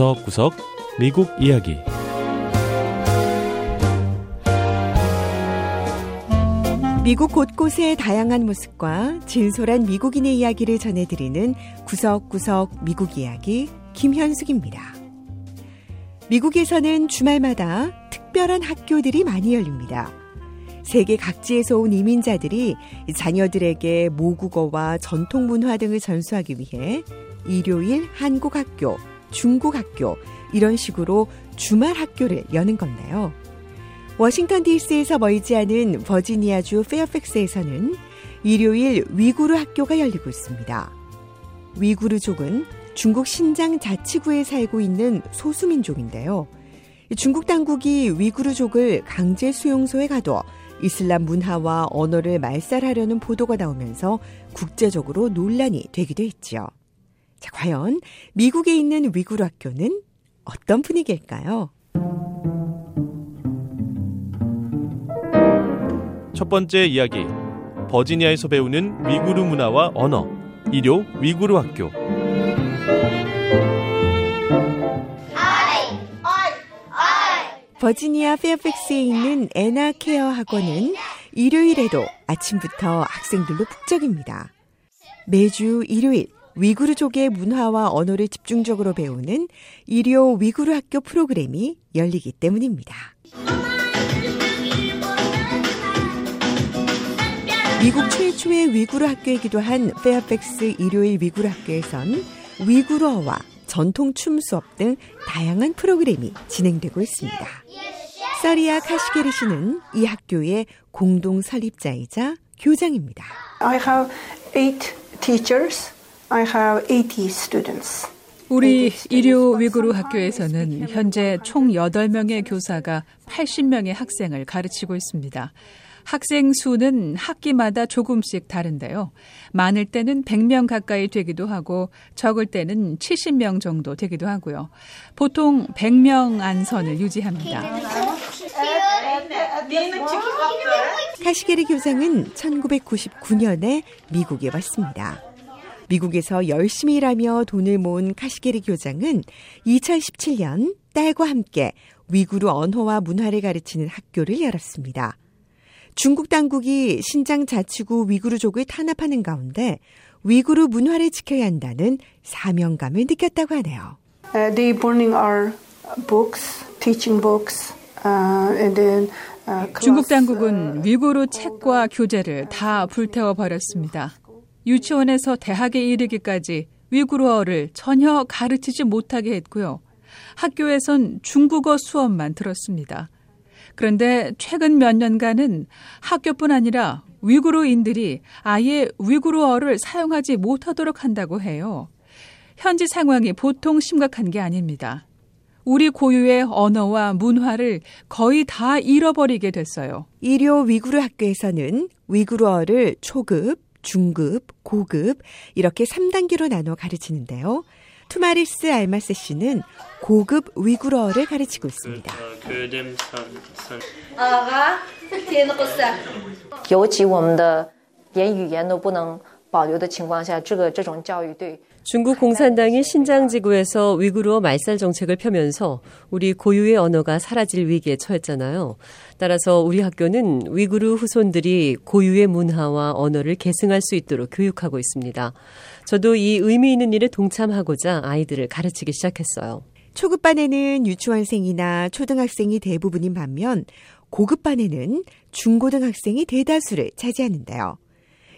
구석구석 미국 이야기 미국 곳곳의 다양한 모습과 진솔한 미국인의 이야기를 전해드리는 구석구석 미국 이야기 김현숙입니다. 미국에서는 주말마다 특별한 학교들이 많이 열립니다. 세계 각지에서 온 이민자들이 자녀들에게 모국어와 전통 문화 등을 전수하기 위해 일요일 한국 학교, 중국 학교 이런 식으로 주말 학교를 여는 건데요. 워싱턴 DC에서 멀지 않은 버지니아주 페어팩스에서는 일요일 위구르 학교가 열리고 있습니다. 위구르족은 중국 신장 자치구에 살고 있는 소수민족인데요. 중국 당국이 위구르족을 강제 수용소에 가둬 이슬람 문화와 언어를 말살하려는 보도가 나오면서 국제적으로 논란이 되기도 했지요. 자, 과연 미국에 있는 위구르 학교는 어떤 분위기일까요? 첫 번째 이야기 버지니아에서 배우는 위구르 문화와 언어 일요 위구르 학교 버지니아 페어팩스에 있는 애나 케어 학원은 일요일에도 아침부터 학생들로 북적입니다. 매주 일요일 위구르족의 문화와 언어를 집중적으로 배우는 일요 위구르 학교 프로그램이 열리기 때문입니다. 미국 최초의 위구르 학교이기도 한 페어팩스 일요일 위구르 학교에선 위구르어와 전통 춤 수업 등 다양한 프로그램이 진행되고 있습니다. 서리아 카시게리 씨는 이 학교의 공동 설립자이자 교장입니다. I have eight teachers. I have 80 students. 우리 일요 위구르 학교에서는 현재 총 8명의 교사가 80명의 학생을 가르치고 있습니다. 학생 수는 학기마다 조금씩 다른데요. 많을 때는 100명 가까이 되기도 하고 적을 때는 70명 정도 되기도 하고요. 보통 100명 안선을 유지합니다. 카시게리 교장은 1999년에 미국에 왔습니다. 미국에서 열심히 일하며 돈을 모은 카시게리 교장은 2017년 딸과 함께 위구르 언어와 문화를 가르치는 학교를 열었습니다. 중국 당국이 신장 자치구 위구르족을 탄압하는 가운데 위구르 문화를 지켜야 한다는 사명감을 느꼈다고 하네요. Uh, they burning our books, teaching books, uh, and then uh, 중국 당국은 uh, 위구르 책과 교재를 다 불태워 버렸습니다. 유치원에서 대학에 이르기까지 위구르어를 전혀 가르치지 못하게 했고요. 학교에선 중국어 수업만 들었습니다. 그런데 최근 몇 년간은 학교뿐 아니라 위구르인들이 아예 위구르어를 사용하지 못하도록 한다고 해요. 현지 상황이 보통 심각한 게 아닙니다. 우리 고유의 언어와 문화를 거의 다 잃어버리게 됐어요. 일요 위구르 학교에서는 위구르어를 초급, 중급, 고급 이렇게 3단계로 나눠 가르치는데요. 투마리스 알마스 씨는 고급 위구르어를 가르치고 있습니다. 尤其我们的连语言都不能保留的情况下，这个这种教育对 중국 공산당이 신장 지구에서 위구르어 말살 정책을 펴면서 우리 고유의 언어가 사라질 위기에 처했잖아요. 따라서 우리 학교는 위구르 후손들이 고유의 문화와 언어를 계승할 수 있도록 교육하고 있습니다. 저도 이 의미 있는 일에 동참하고자 아이들을 가르치기 시작했어요. 초급반에는 유치원생이나 초등학생이 대부분인 반면 고급반에는 중고등학생이 대다수를 차지하는데요.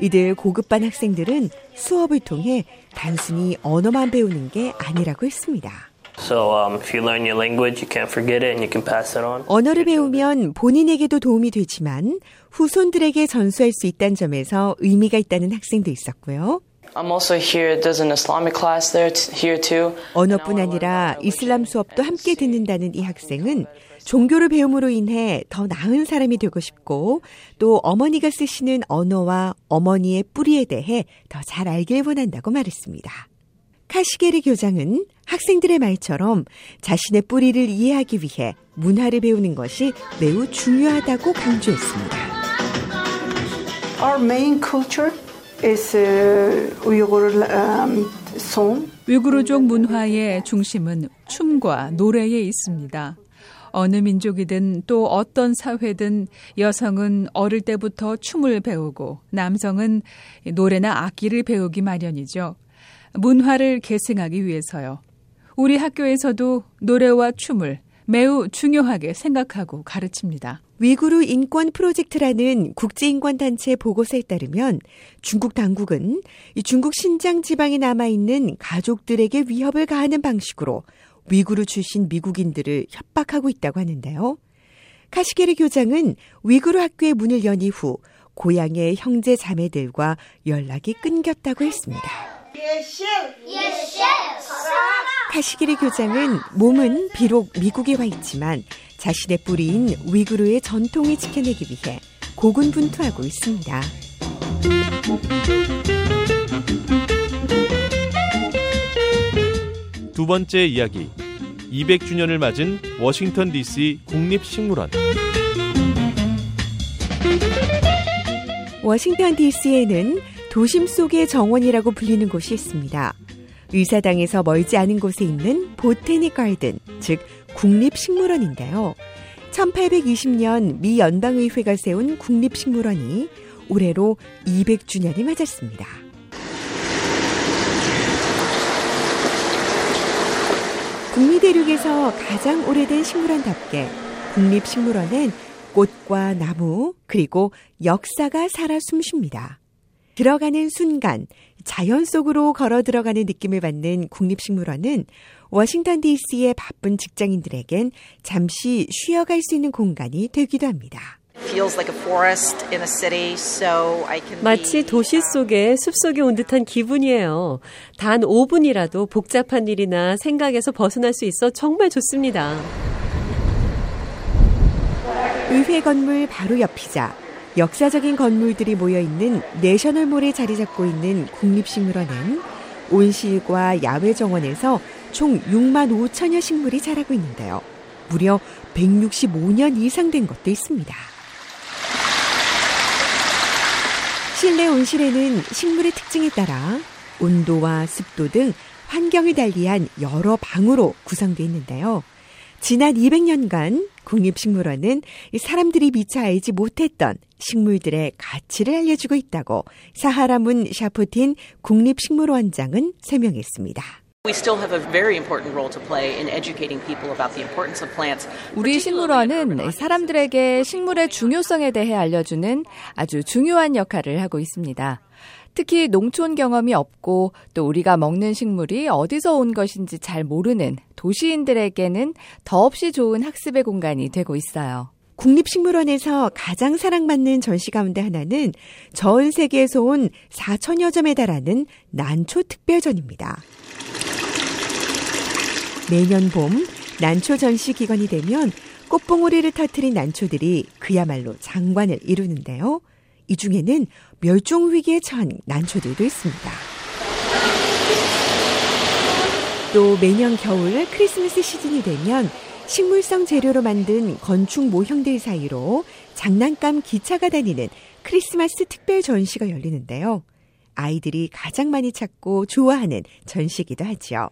이들 고급반 학생들은 수업을 통해 단순히 언어만 배우는 게 아니라고 했습니다. So um, if you learn your language, you can't forget it and you can pass it on. 언어를 배우면 본인에게도 도움이 되지만 후손들에게 전수할 수 있다는 점에서 의미가 있다는 학생도 있었고요. I'm also here. There's an Islamic class there t- here too. 언어뿐 아니라 이슬람 수업도 함께 듣는다는 이 학생은 종교를 배움으로 인해 더 나은 사람이 되고 싶고 또 어머니가 쓰시는 언어와 어머니의 뿌리에 대해 더 잘 알길 원한다고 말했습니다. 카시게르 교장은 학생들의 말처럼 자신의 뿌리를 이해하기 위해 문화를 배우는 것이 매우 중요하다고 강조했습니다. Our main culture is uh, Uyghur um, song. 위구르족 문화의 중심은 춤과 노래에 있습니다. 어느 민족이든 또 어떤 사회든 여성은 어릴 때부터 춤을 배우고 남성은 노래나 악기를 배우기 마련이죠. 문화를 계승하기 위해서요. 우리 학교에서도 노래와 춤을 매우 중요하게 생각하고 가르칩니다. 위구르 인권 프로젝트라는 국제인권단체 보고서에 따르면 중국 당국은 중국 신장 지방에 남아있는 가족들에게 위협을 가하는 방식으로 위구르 출신 미국인들을 협박하고 있다고 하는데요. 카시게르 교장은 위구르 학교의 문을 연 이후 고향의 형제 자매들과 연락이 끊겼다고 했습니다. 카시게르 교장은 몸은 비록 미국에 와 있지만 자신의 뿌리인 위구르의 전통을 지켜내기 위해 고군분투하고 있습니다. 두 번째 이야기 200주년을 맞은 워싱턴 DC 국립식물원 워싱턴 DC에는 도심 속의 정원이라고 불리는 곳이 있습니다. 의사당에서 멀지 않은 곳에 있는 보테니 가든, 즉 국립식물원인데요. 1820년 미 연방의회가 세운 국립식물원이 올해로 200주년이 맞았습니다. 국미대륙에서 가장 오래된 식물원답게 국립식물원은 꽃과 나무 그리고 역사가 살아 숨쉽니다. 들어가는 순간 자연 속으로 걸어 들어가는 느낌을 받는 국립식물원은 워싱턴 DC의 바쁜 직장인들에겐 잠시 쉬어갈 수 있는 공간이 되기도 합니다. 마치 도시 속에 숲속에 온 듯한 기분이에요. 단 5분이라도 복잡한 일이나 생각에서 벗어날 수 있어 정말 좋습니다. 의회 건물 바로 옆이자 역사적인 건물들이 모여 있는 내셔널몰에 자리 잡고 있는 국립식물원은 온실과 야외 정원에서 총 6만 5천여 식물이 자라고 있는데요. 무려 165년 이상 된 것도 있습니다. 실내 온실에는 식물의 특징에 따라 온도와 습도 등 환경을 달리한 여러 방으로 구성되어 있는데요. 지난 200년간 국립식물원은 사람들이 미처 알지 못했던 식물들의 가치를 알려주고 있다고 사하라문 샤프틴 국립식물원장은 설명했습니다. 우리 식물원은 사람들에게 식물의 중요성에 대해 알려주는 아주 중요한 역할을 하고 있습니다. 특히 농촌 경험이 없고 또 우리가 먹는 식물이 어디서 온 것인지 잘 모르는 도시인들에게는 더없이 좋은 학습의 공간이 되고 있어요. 국립식물원에서 가장 사랑받는 전시 가운데 하나는 전 세계에서 온 4천여 점에 달하는 난초 특별전입니다. 매년 봄 난초 전시 기간이 되면 꽃봉오리를 터트린 난초들이 그야말로 장관을 이루는데요. 이 중에는 멸종 위기에 처한 난초들도 있습니다. 또 매년 겨울 크리스마스 시즌이 되면 식물성 재료로 만든 건축 모형들 사이로 장난감 기차가 다니는 크리스마스 특별 전시가 열리는데요. 아이들이 가장 많이 찾고 좋아하는 전시기도 하죠.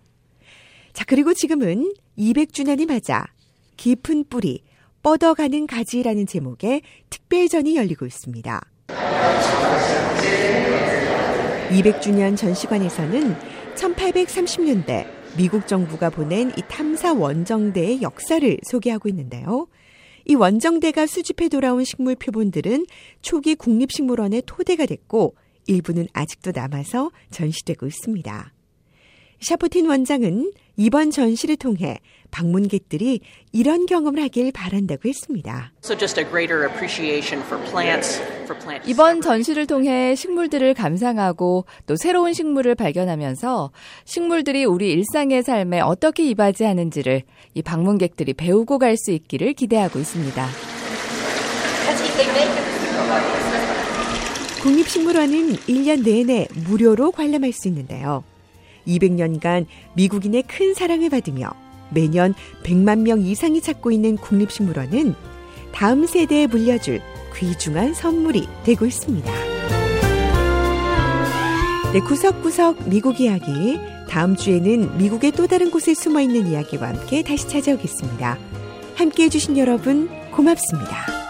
자, 그리고 지금은 200주년이 맞아 깊은 뿌리, 뻗어가는 가지라는 제목의 특별전이 열리고 있습니다. 200주년 전시관에서는 1830년대 미국 정부가 보낸 이 탐사 원정대의 역사를 소개하고 있는데요. 이 원정대가 수집해 돌아온 식물 표본들은 초기 국립식물원의 토대가 됐고 일부는 아직도 남아서 전시되고 있습니다. 샤프틴 원장은 이번 전시를 통해 방문객들이 이런 경험을 하길 바란다고 했습니다. 이번 전시를 통해 식물들을 감상하고 또 새로운 식물을 발견하면서 식물들이 우리 일상의 삶에 어떻게 이바지하는지를 이 방문객들이 배우고 갈 수 있기를 기대하고 있습니다. 국립식물원은 1년 내내 무료로 관람할 수 있는데요. 200년간 미국인의 큰 사랑을 받으며 매년 100만 명 이상이 찾고 있는 국립식물원은 다음 세대에 물려줄 귀중한 선물이 되고 있습니다. 네, 구석구석 미국 이야기 다음 주에는 미국의 또 다른 곳에 숨어 있는 이야기와 함께 다시 찾아오겠습니다. 함께 해주신 여러분 고맙습니다.